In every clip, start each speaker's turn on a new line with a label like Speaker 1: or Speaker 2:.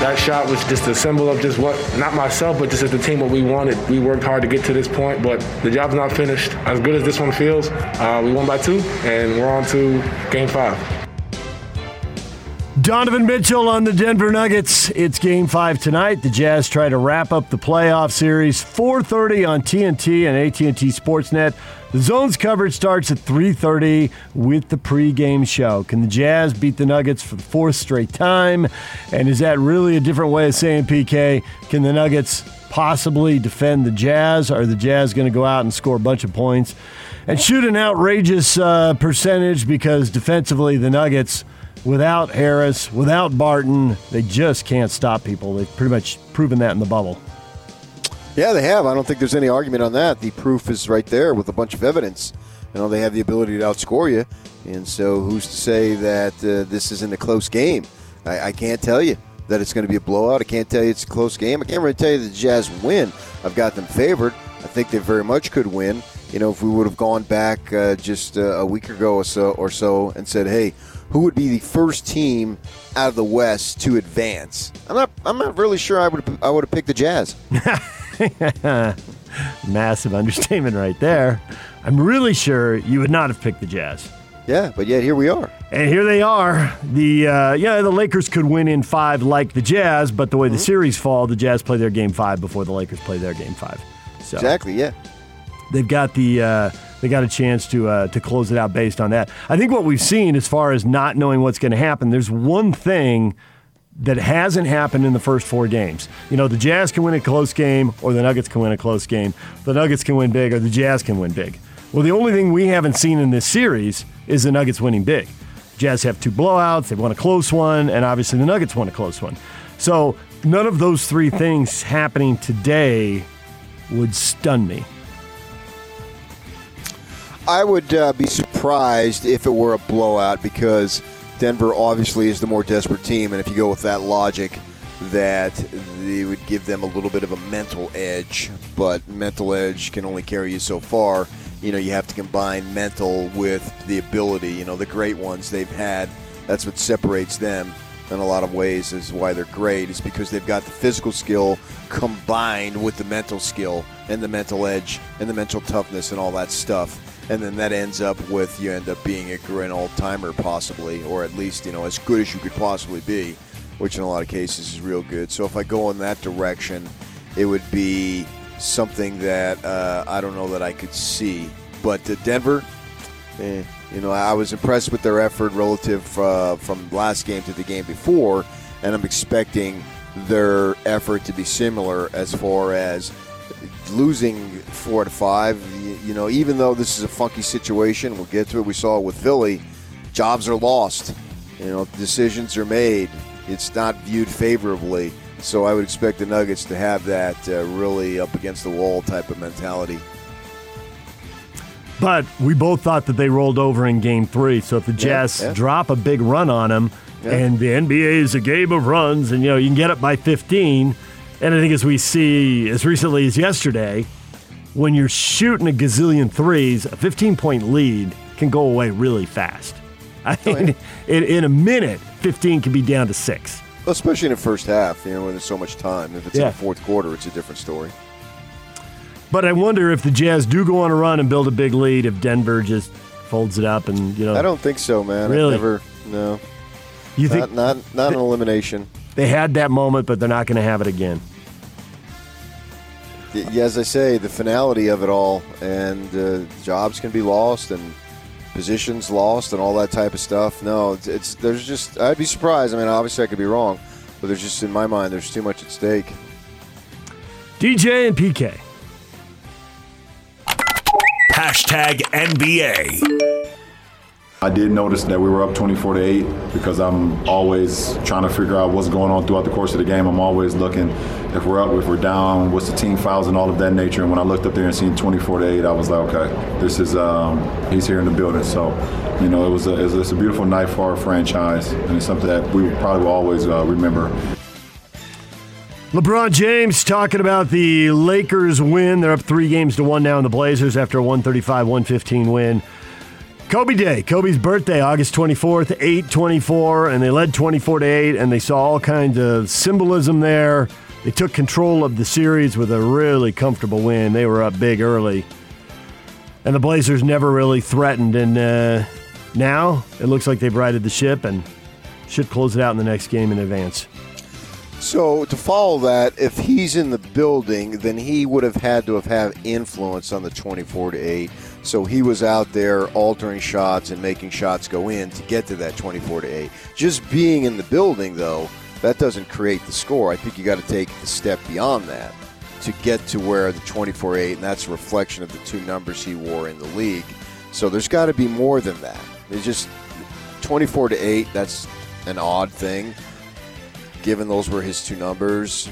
Speaker 1: That shot was just a symbol of just what, not myself, but just as the team, what we wanted. We worked hard to get to this point, but the job's not finished. As good as this one feels, uh, we won by two, and we're on to game five.
Speaker 2: Donovan Mitchell on the Denver Nuggets. It's game five tonight. The Jazz try to wrap up the playoff series. 4.30 on TNT and AT&T Sportsnet. The Zone's coverage starts at 3.30 with the pregame show. Can the Jazz beat the Nuggets for the fourth straight time? And is that really a different way of saying, PK, can the Nuggets possibly defend the Jazz? Are the Jazz going to go out and score a bunch of points and shoot an outrageous uh, percentage because defensively the Nuggets – without Harris, without Barton, they just can't stop people. They've pretty much proven that in the bubble.
Speaker 3: Yeah, they have. I don't think there's any argument on that. The proof is right there with a bunch of evidence. You know, they have the ability to outscore you. And so who's to say that uh, this isn't a close game? I, I can't tell you that it's going to be a blowout. I can't tell you it's a close game. I can't really tell you the Jazz win. I've got them favored. I think they very much could win. You know, if we would have gone back uh, just uh, a week ago or so, or so and said, hey, who would be the first team out of the West to advance. I'm not. I'm not really sure. I would. I would have picked the Jazz.
Speaker 2: Massive understatement right there. I'm really sure you would not have picked the Jazz.
Speaker 3: Yeah, but yet here we are.
Speaker 2: And here they are. The uh, yeah, the Lakers could win in five like the Jazz, but the way mm-hmm. the series fall, the Jazz play their game five before the Lakers play their game five.
Speaker 3: So exactly. Yeah.
Speaker 2: They've got the. Uh, they got a chance to uh, to close it out based on that. I think what we've seen as far as not knowing what's going to happen, there's one thing that hasn't happened in the first four games. You know, the Jazz can win a close game, or the Nuggets can win a close game. The Nuggets can win big, or the Jazz can win big. Well, the only thing we haven't seen in this series is the Nuggets winning big. Jazz have two blowouts, they've won a close one, and obviously the Nuggets won a close one. So none of those three things happening today would stun me.
Speaker 3: I would uh, be surprised if it were a blowout because Denver obviously is the more desperate team, and if you go with that logic, that they would give them a little bit of a mental edge, but mental edge can only carry you so far. You know, you have to combine mental with the ability. You know, the great ones they've had. That's what separates them in a lot of ways is why they're great is because they've got the physical skill combined with the mental skill and the mental edge and the mental toughness and all that stuff and then that ends up with you end up being a grand old timer possibly, or at least you know as good as you could possibly be, which in a lot of cases is real good. So if I go in that direction, it would be something that uh, I don't know that I could see. But Denver, eh, you know, I was impressed with their effort relative uh, from last game to the game before, and I'm expecting their effort to be similar as far as losing four to five. You, know, even though this is a funky situation, we'll get to it. We saw it with Philly. Jobs are lost. You know, decisions are made. It's not viewed favorably. So I would expect the Nuggets to have that uh, really up against the wall type of mentality.
Speaker 2: But we both thought that they rolled over in Game Three. So if the Jazz yeah, yeah. drop a big run on them, yeah. and the NBA is a game of runs, and you know you can get up by 15 and I think as we see as recently as yesterday, when you're shooting a gazillion threes, a 15 point lead can go away really fast. I oh, mean, in, in, a minute, 15 can be down to six.
Speaker 3: Especially in the first half, you know, when there's so much time. If it's yeah. in the fourth quarter, it's a different story.
Speaker 2: But I wonder if the Jazz do go on a run and build a big lead, if Denver just folds it up and you know.
Speaker 3: I don't think so, man.
Speaker 2: Really?
Speaker 3: I never. No.
Speaker 2: You
Speaker 3: not,
Speaker 2: think
Speaker 3: not not an elimination?
Speaker 2: They had that moment, but they're not going to have it again Yeah,
Speaker 3: as I say, the finality of it all, and uh, jobs can be lost, and positions lost, and all that type of stuff. No, it's, it's there's just I'd be surprised. I mean, obviously I could be wrong, but there's just in my mind there's too much at stake.
Speaker 2: DJ and PK.
Speaker 4: Hashtag NBA.
Speaker 5: I did notice that we were up 24 to 8 because I'm always trying to figure out what's going on throughout the course of the game. I'm always looking if we're up, if we're down, what's the team fouls and all of that nature. And when I looked up there and seen 24 to 8, I was like, okay, this is um, he's here in the building. So, you know, it was a, it was a beautiful night for our franchise, and it's something that we probably will always uh, remember.
Speaker 2: LeBron James talking about the Lakers win. They're up three games to one now in the Blazers after a 135 115 win. Kobe Day, Kobe's birthday, August 24th, 824, and they led 24 to 8, and they saw all kinds of symbolism there. They took control of the series with a really comfortable win. They were up big early. And the Blazers never really threatened, and uh, now it looks like they've righted the ship and should close it out in the next game in advance.
Speaker 3: So to follow that, if he's in the building, then he would have had to have had influence on the 24 to 8. So he was out there altering shots and making shots go in to get to that 24 to 8. Just being in the building though, that doesn't create the score. I think you got to take the step beyond that to get to where the 24 8 and that's a reflection of the two numbers he wore in the league. So there's got to be more than that. It's just 24 to 8, that's an odd thing given those were his two numbers.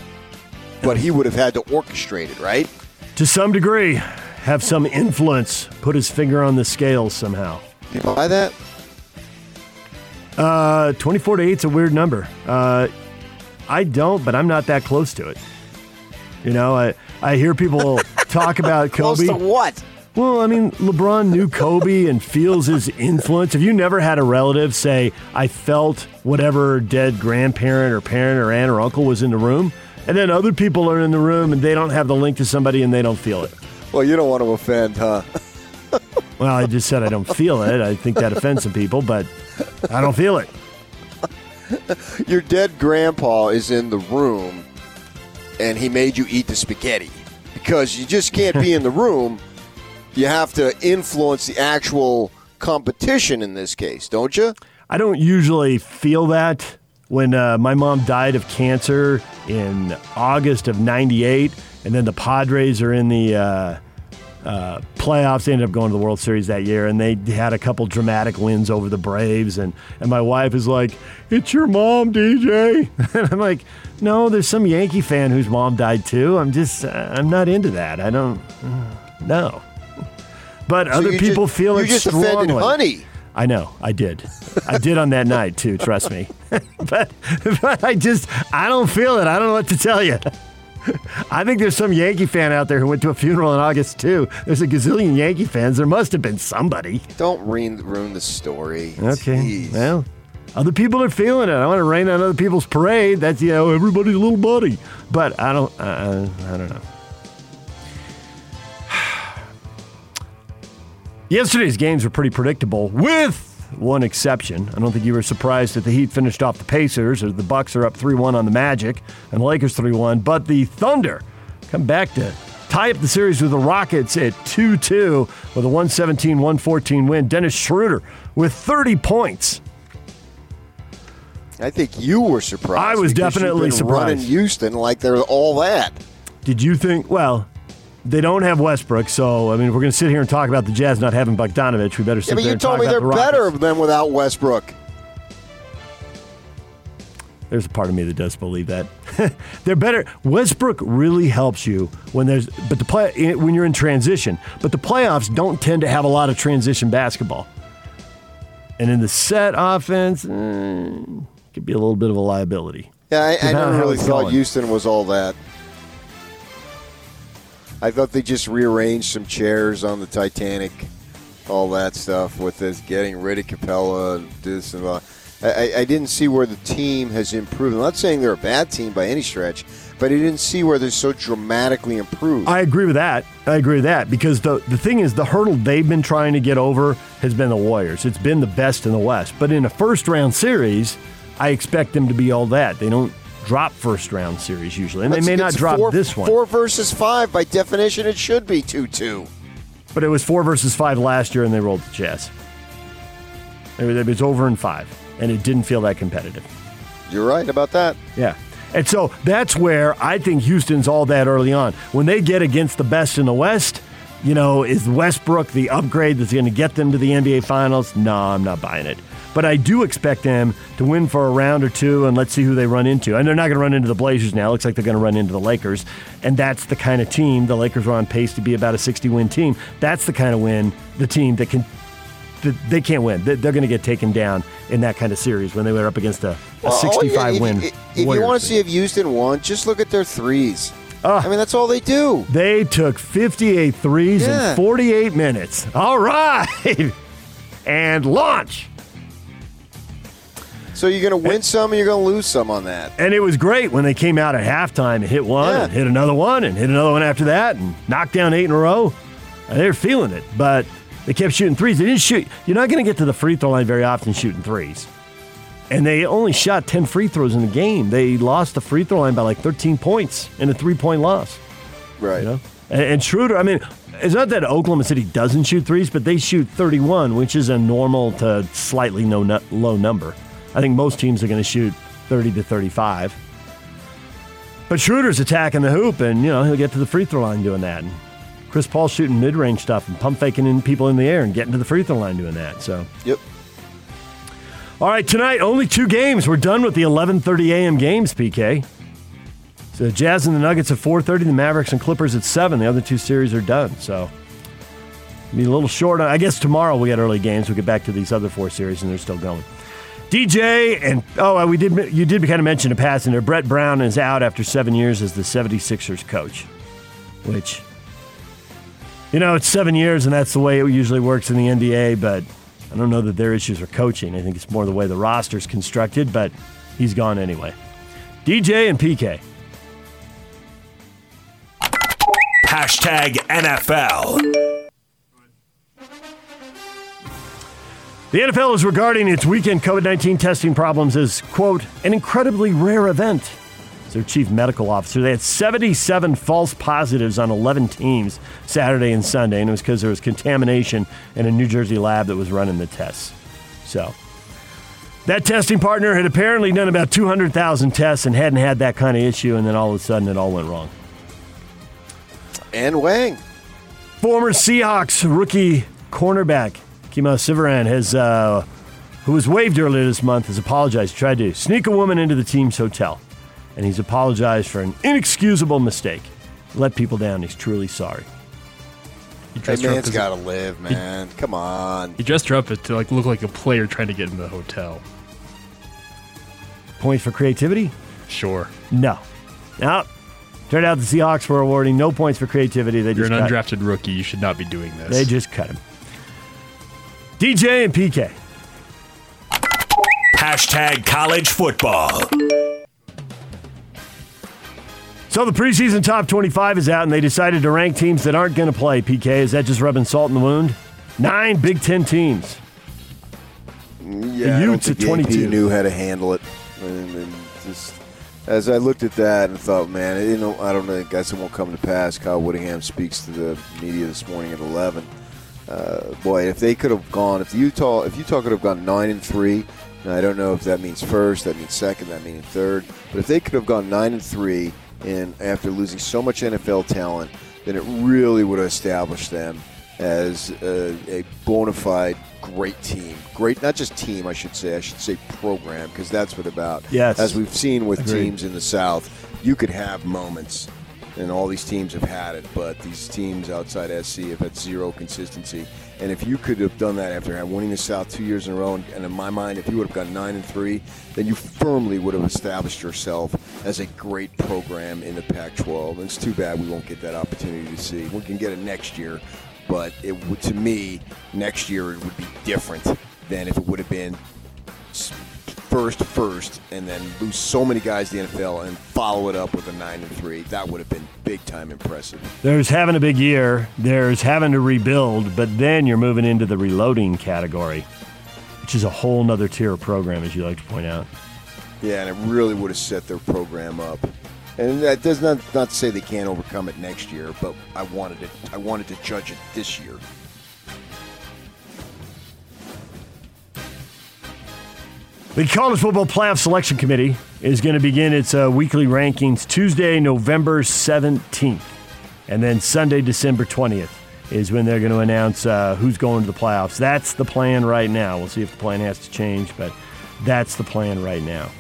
Speaker 3: But he would have had to orchestrate it, right?
Speaker 2: To some degree, have some influence, put his finger on the scales somehow.
Speaker 3: You buy that?
Speaker 2: Uh, 24 to 8 is a weird number. Uh, I don't, but I'm not that close to it. You know, I, I hear people talk about Kobe.
Speaker 3: Close to what?
Speaker 2: Well, I mean, LeBron knew Kobe and feels his influence. Have you never had a relative say, I felt whatever dead grandparent or parent or aunt or uncle was in the room? And then other people are in the room and they don't have the link to somebody and they don't feel it.
Speaker 3: Well, you don't want to offend, huh?
Speaker 2: Well, I just said I don't feel it. I think that offends some people, but I don't feel it.
Speaker 3: Your dead grandpa is in the room and he made you eat the spaghetti because you just can't be in the room you have to influence the actual competition in this case, don't you?
Speaker 2: I don't usually feel that. When uh, my mom died of cancer in August of '98, and then the Padres are in the uh, uh, playoffs. They ended up going to the World Series that year, and they had a couple dramatic wins over the Braves. And, and my wife is like, "It's your mom, DJ." and I'm like, "No, there's some Yankee fan whose mom died too. I'm just, I'm not into that. I don't, no." But so other people
Speaker 3: just,
Speaker 2: feel
Speaker 3: you
Speaker 2: it
Speaker 3: just
Speaker 2: strongly.
Speaker 3: honey.
Speaker 2: I know, I did. I did on that night too, trust me. but, but I just, I don't feel it. I don't know what to tell you. I think there's some Yankee fan out there who went to a funeral in August too. There's a gazillion Yankee fans. There must have been somebody.
Speaker 3: Don't ruin, ruin the story.
Speaker 2: Okay.
Speaker 3: Jeez.
Speaker 2: Well, other people are feeling it. I want to rain on other people's parade. That's you know everybody's little buddy. But I don't. Uh, I don't know. Yesterday's games were pretty predictable, with one exception. I don't think you were surprised that the Heat finished off the Pacers, or the Bucks are up 3-1 on the Magic, and the Lakers 3-1. But the Thunder come back to tie up the series with the Rockets at 2-2 with a 117-114 win. Dennis Schroeder with 30 points.
Speaker 3: I think you were surprised.
Speaker 2: I was definitely surprised.
Speaker 3: Running Houston like they're all that.
Speaker 2: Did you think? Well, they don't have Westbrook, so I mean, if we're going to sit here and talk about the Jazz not having Bogdanovich, we better sit
Speaker 3: Yeah, but
Speaker 2: there
Speaker 3: you
Speaker 2: and
Speaker 3: told me they're
Speaker 2: the
Speaker 3: better than without Westbrook.
Speaker 2: There's a part of me that does believe that they're better. Westbrook really helps you when there's, but the play when you're in transition. But the playoffs don't tend to have a lot of transition basketball, and in the set offense, eh, could be a little bit of a liability.
Speaker 3: Yeah, I, I never really thought
Speaker 2: going.
Speaker 3: Houston was all that. I thought they just rearranged some chairs on the Titanic, all that stuff with this getting rid of Capela and this and that. I, I- didn't see where the team has improved. I'm not saying they're a bad team by any stretch, but I didn't see where they're so dramatically improved.
Speaker 2: I agree with that. I agree with that because the the thing is the hurdle they've been trying to get over has been the Warriors. It's been the best in the West. But in a first round series, I expect them to be all that. They don't drop first round series usually, and they may not drop
Speaker 3: four,
Speaker 2: this one.
Speaker 3: Four versus five. By definition, it should be 2 2.
Speaker 2: But it was four versus five last year, and they rolled the Jazz. It was over in five, and it didn't feel that competitive.
Speaker 3: You're right about that.
Speaker 2: Yeah. And so that's where I think Houston's all that early on. When they get against the best in the West, you know, is Westbrook the upgrade that's going to get them to the NBA Finals? No, I'm not buying it. But I do expect them to win for a round or two, and let's see who they run into. And they're not going to run into the Blazers now. It looks like they're going to run into the Lakers, and that's the kind of team. The Lakers are on pace to be about a 60 win team. That's the kind of win the team that can they can't win. They're going to get taken down in that kind of series when they were up against a, a
Speaker 3: Well,
Speaker 2: 65
Speaker 3: if,
Speaker 2: win.
Speaker 3: If, if you want to see if Houston won, just look at their threes.
Speaker 2: Ah.
Speaker 3: I mean, that's all they do.
Speaker 2: They took 58 threes
Speaker 3: Yeah.
Speaker 2: in 48 minutes. All right. and launch.
Speaker 3: So you're going to win some and you're going to lose some on that.
Speaker 2: And it was great when they came out at halftime and hit one
Speaker 3: Yeah.
Speaker 2: and hit another one and hit another one after that and knocked down eight in a row. Uh, They're feeling it, but they kept shooting threes. They didn't shoot. You're not going to get to the free throw line very often shooting threes. And they only shot 10 free throws in the game. They lost the free throw line by like 13 points in a three point loss.
Speaker 3: Right.
Speaker 2: You know? And, and Schroeder, I mean, it's not that Oklahoma City doesn't shoot threes, but they shoot 31, which is a normal to slightly no, low number. I think most teams are going to shoot 30 to 35. But Schroeder's attacking the hoop, and you know he'll get to the free throw line doing that. And Chris Paul's shooting mid-range stuff and pump faking in people in the air and getting to the free throw line doing that. So,
Speaker 3: Yep.
Speaker 2: all right, tonight only two games. We're done with the 11:30 a.m. games. PK. So the Jazz and the Nuggets at 4:30, the Mavericks and Clippers at seven. The other two series are done. So be a little short. I guess tomorrow we get early games. We get back to these other four series, and they're still going. DJ and oh, uh, we did. You did kind of mention a passing there. Brett Brown is out after seven years as the 76ers coach, which you know it's seven years, and that's the way it usually works in the NBA. But I don't know that their issues are coaching. I think it's more the way the roster's constructed. But he's gone anyway. DJ and PK.
Speaker 4: Hashtag NFL.
Speaker 2: The NFL is regarding its weekend COVID 19 testing problems as, quote, an incredibly rare event. As their chief medical officer, they had 77 false positives on 11 teams Saturday and Sunday, and it was because there was contamination in a New Jersey lab that was running the tests. So, that testing partner had apparently done about 200,000 tests and hadn't had that kind of issue, and then all of a sudden it all went wrong.
Speaker 3: And Wang.
Speaker 2: Former Seahawks rookie cornerback Kemah Siverand has, uh, who was waived earlier this month, has apologized. He tried to sneak a woman into the team's hotel, and he's apologized for an inexcusable mistake. Let people down. He's truly sorry.
Speaker 6: He
Speaker 3: Hey,
Speaker 6: dressed her up
Speaker 3: man's
Speaker 6: as-
Speaker 3: got to live, man. Come on.
Speaker 6: He dressed her up to like look like a player trying to get into the hotel.
Speaker 2: Points for creativity?
Speaker 6: Sure,
Speaker 2: No. No. Turned out the Seahawks were awarding no points for creativity. They
Speaker 6: you're
Speaker 2: just
Speaker 6: an
Speaker 2: cut,
Speaker 6: undrafted rookie. You should not be doing this.
Speaker 2: they just cut him. DJ and PK.
Speaker 4: Hashtag college football.
Speaker 2: So the preseason top 25 is out, and they decided to rank teams that aren't going to play. PK, is that just rubbing salt in the wound? Nine Big Ten teams.
Speaker 3: Yeah, I don't
Speaker 2: Utes at
Speaker 3: think the AP
Speaker 2: 22.
Speaker 3: knew how to handle it. And, and just as I looked at that and thought, man, you know, I don't know. I guess it won't come to pass. Kyle Whittingham speaks to the media this morning at 11. Uh, boy, if they could have gone, if Utah, if Utah could have gone nine and three, now I don't know if that means first, that means second, that means third, but if they could have gone nine and three, and after losing so much NFL talent, then it really would have established them as a, a bona fide great team. Great, not just team, I should say. I should say program because that's what about.
Speaker 2: Yes.
Speaker 3: As we've seen with
Speaker 2: Agreed.
Speaker 3: teams in the South, you could have moments, and all these teams have had it, but these teams outside SC have had zero consistency. And if you could have done that after winning the South two years in a row, and, in my mind, if you would have gone nine and three, then you firmly would have established yourself as a great program in the Pac-12. And it's too bad we won't get that opportunity to see. We can get it next year, but it to me, next year it would be different than if it would have been first first and then lose so many guys the NFL and follow it up with a nine and three. That would have been big time impressive.
Speaker 2: There's having a big year, there's having to rebuild, but then you're moving into the reloading category, which is a whole nother tier of program, as you like to point out.
Speaker 3: Yeah, and it really would have set their program up. And that does not not say they can't overcome it next year, but I wanted it. I wanted to judge it this year.
Speaker 2: The College Football Playoff Selection Committee is going to begin its uh, weekly rankings Tuesday, November 17th, and then Sunday, December 20th. is when they're going to announce uh, who's going to the playoffs. That's the plan right now. We'll see if the plan has to change, but that's the plan right now.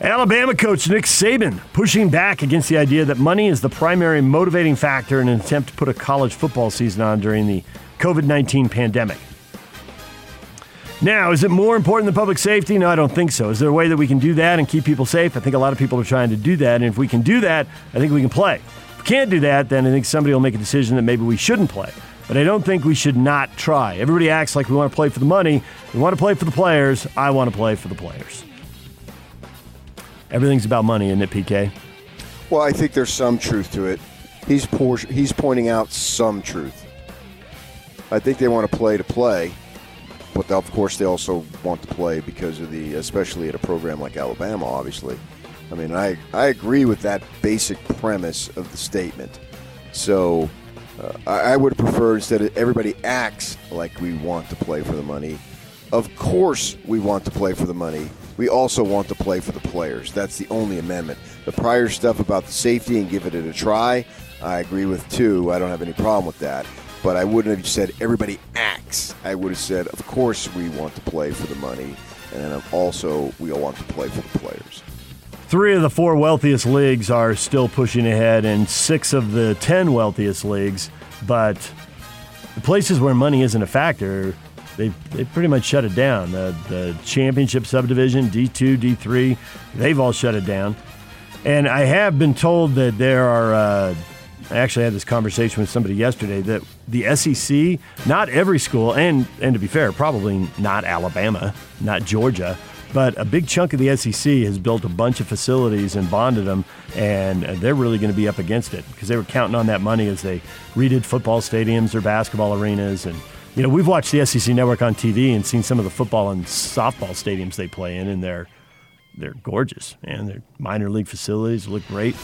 Speaker 2: Alabama coach Nick Saban pushing back against the idea that money is the primary motivating factor in an attempt to put a college football season on during the COVID 19 pandemic. Now, is it more important than public safety? No, I don't think so. Is there a way that we can do that and keep people safe? I think a lot of people are trying to do that. And if we can do that, I think we can play. If we can't do that, then I think somebody will make a decision that maybe we shouldn't play. But I don't think we should not try. Everybody acts like we want to play for the money. We want to play for the players. I want to play for the players. Everything's about money, isn't it, PK?
Speaker 3: Well, I think there's some truth to it. He's por- he's pointing out some truth. I think they want to play to play, but of course they also want to play because of the, especially at a program like Alabama, obviously. I mean, I I agree with that basic premise of the statement. So uh, I, would prefer instead of everybody acts like we want to play for the money. Of course, we want to play for the money. We also want to play for the players. That's the only amendment. The prior stuff about the safety and giving it a try, I agree with too. I don't have any problem with that. But I wouldn't have said everybody acts. I would have said, of course, we want to play for the money, and then also we all want to play for the players.
Speaker 2: Three of the four wealthiest leagues are still pushing ahead, and six of the ten wealthiest leagues. But the places where money isn't a factor, they they pretty much shut it down. The the championship subdivision, D two, D three, they've all shut it down. And I have been told that there are. Uh, I actually had this conversation with somebody yesterday that the SEC, not every school, and and to be fair, probably not Alabama, not Georgia, but a big chunk of the SEC has built a bunch of facilities and bonded them, and they're really going to be up against it because they were counting on that money as they redid football stadiums or basketball arenas. And, you know, we've watched the SEC network on TV and seen some of the football and softball stadiums they play in, and they're, they're gorgeous, and their minor league facilities look great.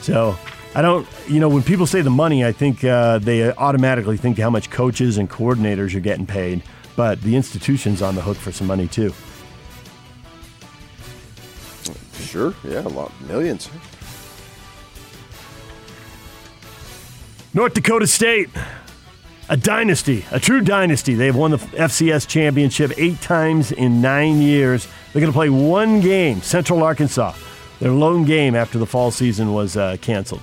Speaker 2: So I don't, you know, when people say the money, I think uh, they automatically think how much coaches and coordinators are getting paid, but the institution's on the hook for some money too.
Speaker 3: Sure, yeah, a lot, millions.
Speaker 2: North Dakota State, a dynasty, a true dynasty. They've won the FCS championship eight times in nine years. They're going to play one game, Central Arkansas, their lone game after the fall season was uh, canceled.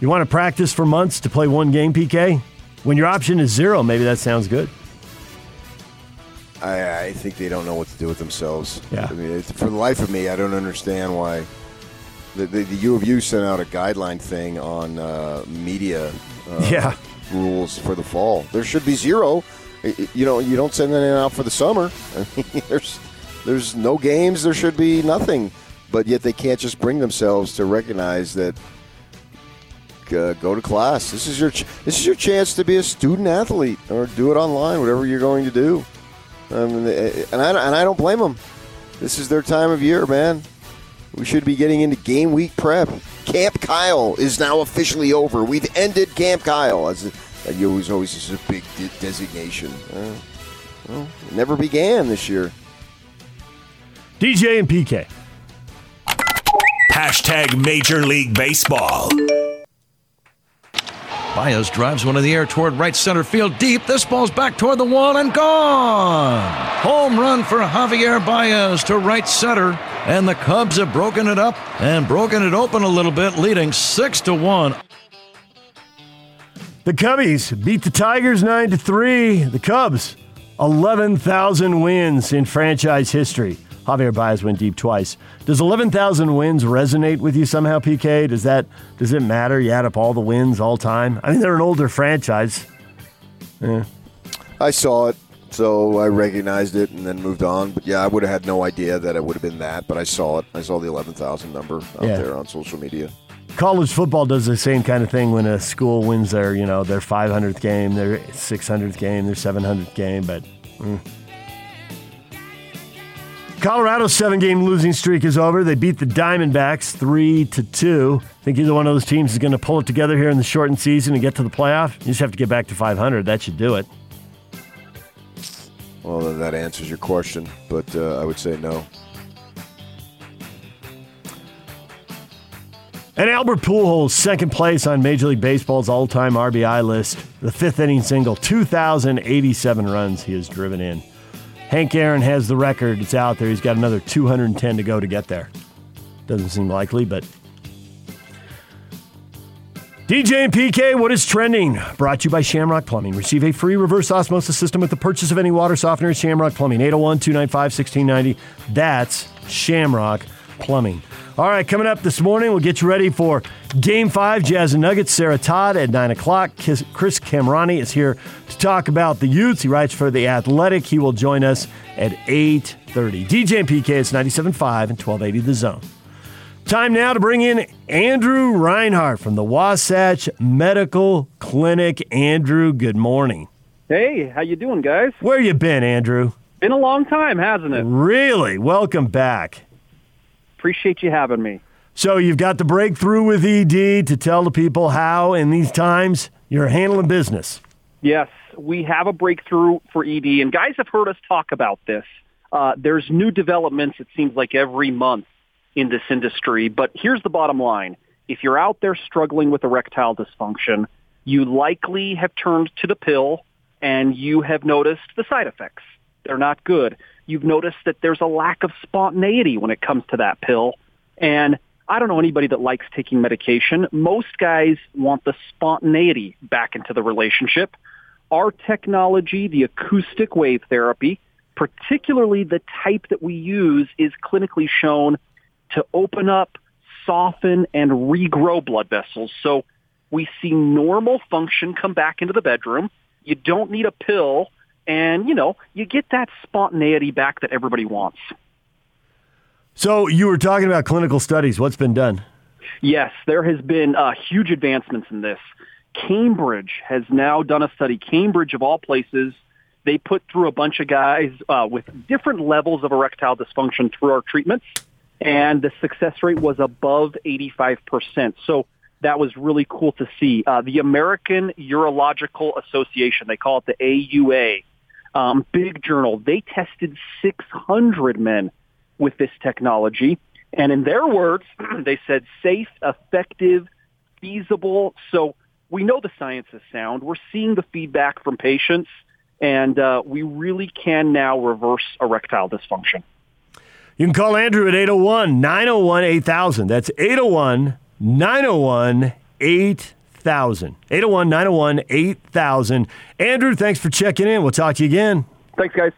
Speaker 2: You want to practice for months to play one game, PK? When your option is zero, maybe that sounds good.
Speaker 3: I, I think they don't know what to do with themselves.
Speaker 2: Yeah.
Speaker 3: I mean, for the life of me, I don't understand why. The, the, the U of U sent out a guideline thing on uh, media uh,
Speaker 2: Yeah.
Speaker 3: rules for the fall. There should be zero. You know, you don't send anything out for the summer. I mean, there's there's no games. There should be nothing. But yet they can't just bring themselves to recognize that. Uh, go to class. This is your ch- this is your chance to be a student athlete, or do it online, whatever you're going to do. Um, and I and I don't blame them. This is their time of year, man. We should be getting into game week prep. Camp Kyle is now officially over. We've ended Camp Kyle. As a, you always always is a big de- designation. Uh, well, it never began this year.
Speaker 2: DJ and PK.
Speaker 4: Hashtag Major League Baseball.
Speaker 7: Baez drives one in the air toward right center field deep. This ball's back toward the wall and gone. Home run for Javier Baez to right center. And the Cubs have broken it up and broken it open a little bit, leading six to one.
Speaker 2: The Cubbies beat the Tigers 9 to 3. The Cubs 11,000 wins in franchise history. Javier Baez went deep twice. Does 11,000 wins resonate with you somehow, PK? Does that does it matter? You add up all the wins all time. I mean, they're an older franchise. Yeah.
Speaker 3: I saw it, so I recognized it and then moved on. But yeah, I would have had no idea that it would have been that. But I saw it. I saw the eleven thousand number out
Speaker 2: Yeah.
Speaker 3: there on social media.
Speaker 2: College football does the same kind of thing when a school wins their, you know, their 500th game, their 600th game, their 700th game, but mm. Colorado's seven-game losing streak is over. They beat the Diamondbacks three to two. I Think either one of those teams is going to pull it together here in the shortened season and get to the playoff? You just have to get back to 500. That should do it.
Speaker 3: Well, then that answers your question, but uh, I would say no.
Speaker 2: And Albert Pujols, second place on Major League Baseball's all-time RBI list. The fifth inning single, 2,087 runs he has driven in. Hank Aaron has the record. It's out there. He's got another 210 to go to get there. Doesn't seem likely, but. DJ and PK, what is trending? Brought to you by Shamrock Plumbing. Receive a free reverse osmosis system with the purchase of any water softener at Shamrock Plumbing. 801 295 1690. That's Shamrock Plumbing. All right, coming up this morning, we'll get you ready for Game 5, Jazz and Nuggets. Sarah Todd at 9 o'clock. Chris Kamrani is here to talk about the Utes. He writes for The Athletic. He will join us at 8.30. DJ and PK, it's 97.5 and 1280 The Zone. Time now to bring in Andrew Reinhardt from the Wasatch Medical Clinic. Andrew, good morning.
Speaker 8: Hey, how you doing, guys?
Speaker 2: Where you been, Andrew?
Speaker 8: Been a long time, hasn't it?
Speaker 2: Really? Welcome back.
Speaker 8: Appreciate you having me.
Speaker 2: So you've got the breakthrough with ED to tell the people how in these times you're handling business.
Speaker 8: Yes, we have a breakthrough for ED, and guys have heard us talk about this. Uh, there's new developments, it seems like every month in this industry, but here's the bottom line. If you're out there struggling with erectile dysfunction, you likely have turned to the pill and you have noticed the side effects. They're not good you've noticed that there's a lack of spontaneity when it comes to that pill. And I don't know anybody that likes taking medication. Most guys want the spontaneity back into the relationship. Our technology, the acoustic wave therapy, particularly the type that we use, is clinically shown to open up, soften, and regrow blood vessels. So we see normal function come back into the bedroom. You don't need a pill and you know you get that spontaneity back that everybody wants.
Speaker 2: So you were talking about clinical studies. What's been done?
Speaker 8: Yes, there has been uh, huge advancements in this. Cambridge has now done a study. Cambridge, of all places, they put through a bunch of guys uh, with different levels of erectile dysfunction through our treatments, and the success rate was above 85%. So that was really cool to see. Uh, the American Urological Association, they call it the AUA, um, big journal, they tested 600 men with this technology. And in their words, they said safe, effective, feasible. So we know the science is sound. We're seeing the feedback from patients, and uh, we really can now reverse erectile dysfunction.
Speaker 2: You can call Andrew at 801 901 8000. That's 801 901 8000. 8000. 801 901 8000. Andrew, thanks for checking in. We'll talk to you again.
Speaker 8: Thanks, guys.